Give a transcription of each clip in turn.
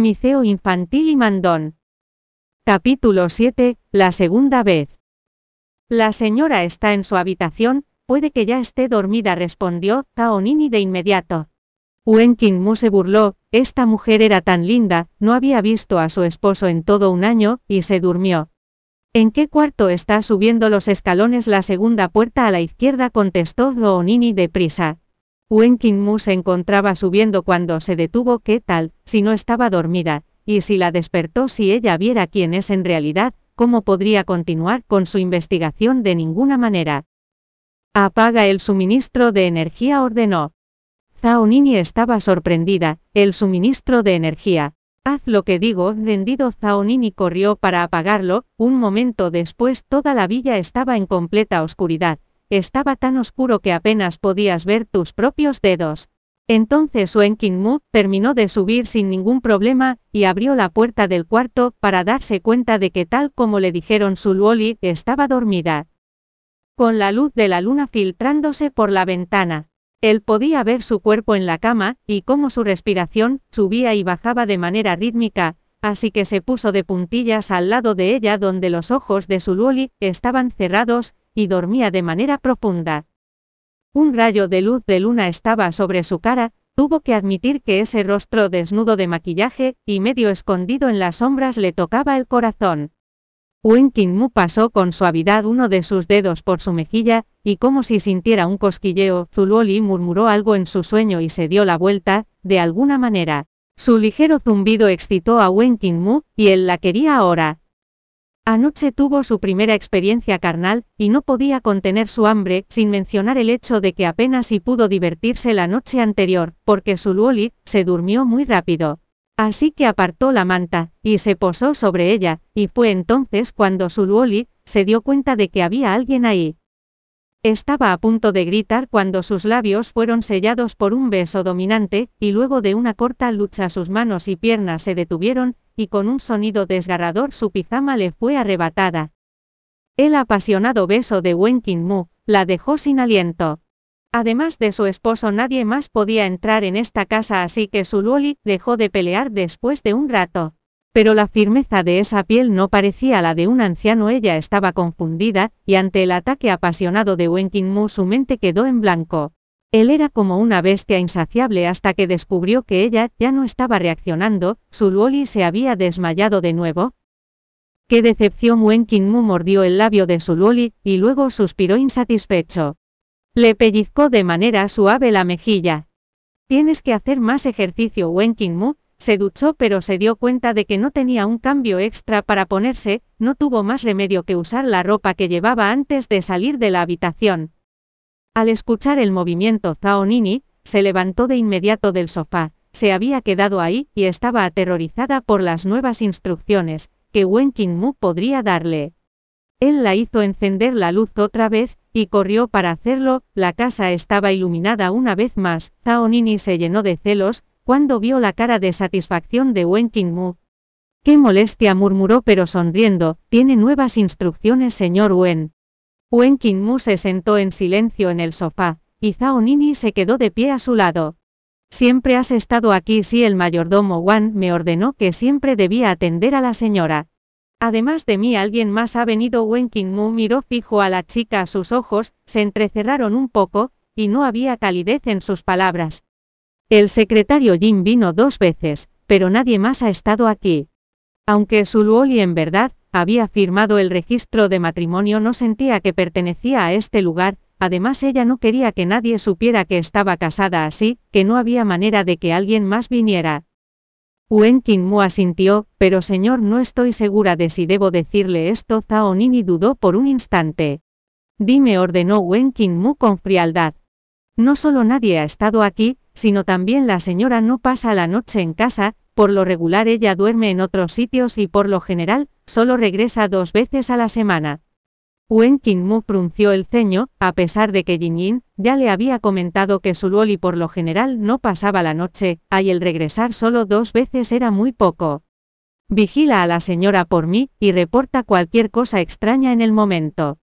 Miceo infantil y mandón. Capítulo 7, la segunda vez. La señora está en su habitación, puede que ya esté dormida, respondió Tao Nini de inmediato. Wen Mu se burló, esta mujer era tan linda, no había visto a su esposo en todo un año, y se durmió. ¿En qué cuarto está subiendo los escalones la segunda puerta a la izquierda? contestó Nini deprisa. Wen Mu se encontraba subiendo cuando se detuvo. ¿Qué tal, si no estaba dormida? Y si la despertó si ella viera quién es en realidad, ¿cómo podría continuar con su investigación de ninguna manera? Apaga el suministro de energía ordenó. Zhao Nini estaba sorprendida, el suministro de energía. Haz lo que digo, rendido Zhao Nini corrió para apagarlo, un momento después toda la villa estaba en completa oscuridad. Estaba tan oscuro que apenas podías ver tus propios dedos. Entonces Wen Mu terminó de subir sin ningún problema, y abrió la puerta del cuarto, para darse cuenta de que tal como le dijeron su Luoli, estaba dormida. Con la luz de la luna filtrándose por la ventana. Él podía ver su cuerpo en la cama, y cómo su respiración subía y bajaba de manera rítmica, así que se puso de puntillas al lado de ella donde los ojos de su Luoli estaban cerrados, y dormía de manera profunda. Un rayo de luz de luna estaba sobre su cara, tuvo que admitir que ese rostro desnudo de maquillaje, y medio escondido en las sombras le tocaba el corazón. Wen Mu pasó con suavidad uno de sus dedos por su mejilla, y como si sintiera un cosquilleo, Zuluoli murmuró algo en su sueño y se dio la vuelta, de alguna manera. Su ligero zumbido excitó a Wen Mu, y él la quería ahora. Anoche tuvo su primera experiencia carnal, y no podía contener su hambre, sin mencionar el hecho de que apenas si pudo divertirse la noche anterior, porque Zuluoli se durmió muy rápido. Así que apartó la manta, y se posó sobre ella, y fue entonces cuando Zuluoli se dio cuenta de que había alguien ahí. Estaba a punto de gritar cuando sus labios fueron sellados por un beso dominante, y luego de una corta lucha sus manos y piernas se detuvieron, y con un sonido desgarrador su pijama le fue arrebatada. El apasionado beso de Wen Mu la dejó sin aliento. Además de su esposo nadie más podía entrar en esta casa así que Zuluoli dejó de pelear después de un rato. Pero la firmeza de esa piel no parecía la de un anciano, ella estaba confundida, y ante el ataque apasionado de Wen Mu su mente quedó en blanco. Él era como una bestia insaciable hasta que descubrió que ella ya no estaba reaccionando, Zuluoli se había desmayado de nuevo. Qué decepción Wen Mu mordió el labio de Zuluoli, y luego suspiró insatisfecho. Le pellizcó de manera suave la mejilla. Tienes que hacer más ejercicio Wen Mu, se duchó pero se dio cuenta de que no tenía un cambio extra para ponerse, no tuvo más remedio que usar la ropa que llevaba antes de salir de la habitación. Al escuchar el movimiento Zhao Nini, se levantó de inmediato del sofá, se había quedado ahí y estaba aterrorizada por las nuevas instrucciones que Wen Mu podría darle. Él la hizo encender la luz otra vez, y corrió para hacerlo, la casa estaba iluminada una vez más, Zhao Nini se llenó de celos, cuando vio la cara de satisfacción de Wen Mu. Qué molestia murmuró pero sonriendo, tiene nuevas instrucciones señor Wen. Wen Mu se sentó en silencio en el sofá, y Zhao Nini se quedó de pie a su lado. Siempre has estado aquí si el mayordomo Wan me ordenó que siempre debía atender a la señora. Además de mí alguien más ha venido Wen Mu miró fijo a la chica sus ojos, se entrecerraron un poco, y no había calidez en sus palabras. El secretario Jin vino dos veces, pero nadie más ha estado aquí. Aunque Zuluoli en verdad, había firmado el registro de matrimonio no sentía que pertenecía a este lugar, además ella no quería que nadie supiera que estaba casada así, que no había manera de que alguien más viniera. Wen Mu asintió, pero señor no estoy segura de si debo decirle esto. Zhao Nini dudó por un instante. Dime ordenó Wen Mu con frialdad. No solo nadie ha estado aquí, sino también la señora no pasa la noche en casa, por lo regular ella duerme en otros sitios y por lo general, solo regresa dos veces a la semana. Wen Mu frunció el ceño, a pesar de que Yin ya le había comentado que su Luoli por lo general no pasaba la noche, y el regresar solo dos veces era muy poco. Vigila a la señora por mí, y reporta cualquier cosa extraña en el momento.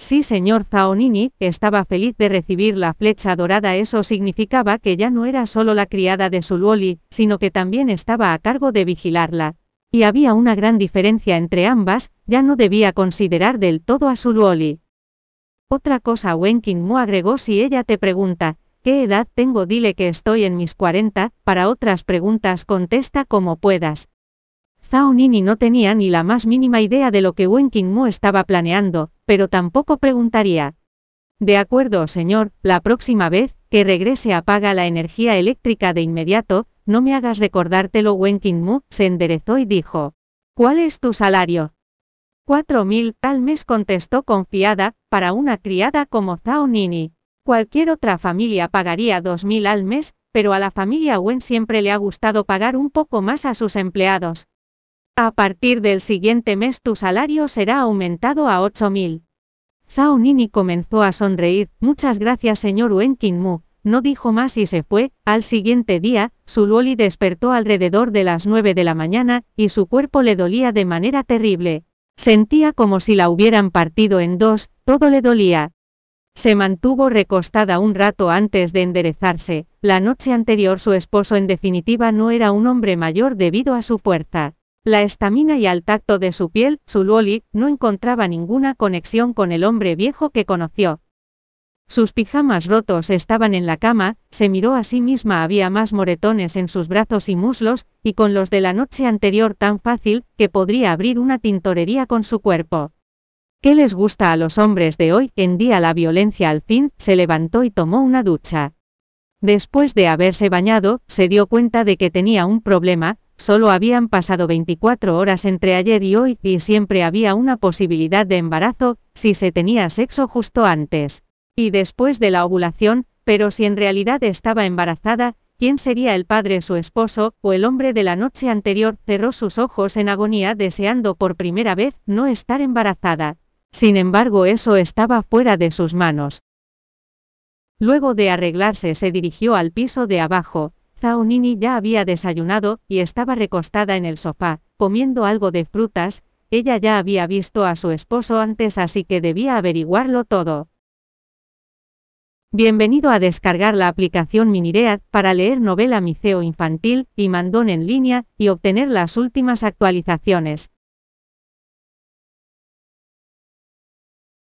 Sí, señor Zaonini, estaba feliz de recibir la flecha dorada. Eso significaba que ya no era solo la criada de Suluoli, sino que también estaba a cargo de vigilarla. Y había una gran diferencia entre ambas, ya no debía considerar del todo a Suluoli. Otra cosa Wenkin Mu agregó si ella te pregunta, ¿qué edad tengo? Dile que estoy en mis 40, para otras preguntas contesta como puedas. Zhao Nini no tenía ni la más mínima idea de lo que Wen Mu estaba planeando, pero tampoco preguntaría. De acuerdo, señor, la próxima vez que regrese apaga la energía eléctrica de inmediato, no me hagas recordártelo. Wen Mu se enderezó y dijo. ¿Cuál es tu salario? Cuatro mil al mes contestó confiada, para una criada como Zhao Nini. Cualquier otra familia pagaría dos mil al mes, pero a la familia Wen siempre le ha gustado pagar un poco más a sus empleados. A partir del siguiente mes tu salario será aumentado a 8.000. Zhao Nini comenzó a sonreír, muchas gracias señor Wen Mu, no dijo más y se fue, al siguiente día, su Luoli despertó alrededor de las 9 de la mañana, y su cuerpo le dolía de manera terrible. Sentía como si la hubieran partido en dos, todo le dolía. Se mantuvo recostada un rato antes de enderezarse, la noche anterior su esposo en definitiva no era un hombre mayor debido a su fuerza. La estamina y al tacto de su piel, su no encontraba ninguna conexión con el hombre viejo que conoció. Sus pijamas rotos estaban en la cama, se miró a sí misma había más moretones en sus brazos y muslos, y con los de la noche anterior tan fácil, que podría abrir una tintorería con su cuerpo. ¿Qué les gusta a los hombres de hoy en día la violencia al fin? Se levantó y tomó una ducha. Después de haberse bañado, se dio cuenta de que tenía un problema, Solo habían pasado 24 horas entre ayer y hoy, y siempre había una posibilidad de embarazo, si se tenía sexo justo antes. Y después de la ovulación, pero si en realidad estaba embarazada, ¿quién sería el padre su esposo, o el hombre de la noche anterior? Cerró sus ojos en agonía deseando por primera vez no estar embarazada. Sin embargo, eso estaba fuera de sus manos. Luego de arreglarse se dirigió al piso de abajo, Zhao Nini ya había desayunado, y estaba recostada en el sofá, comiendo algo de frutas, ella ya había visto a su esposo antes así que debía averiguarlo todo. Bienvenido a descargar la aplicación Miniread para leer novela miceo infantil y mandón en línea y obtener las últimas actualizaciones.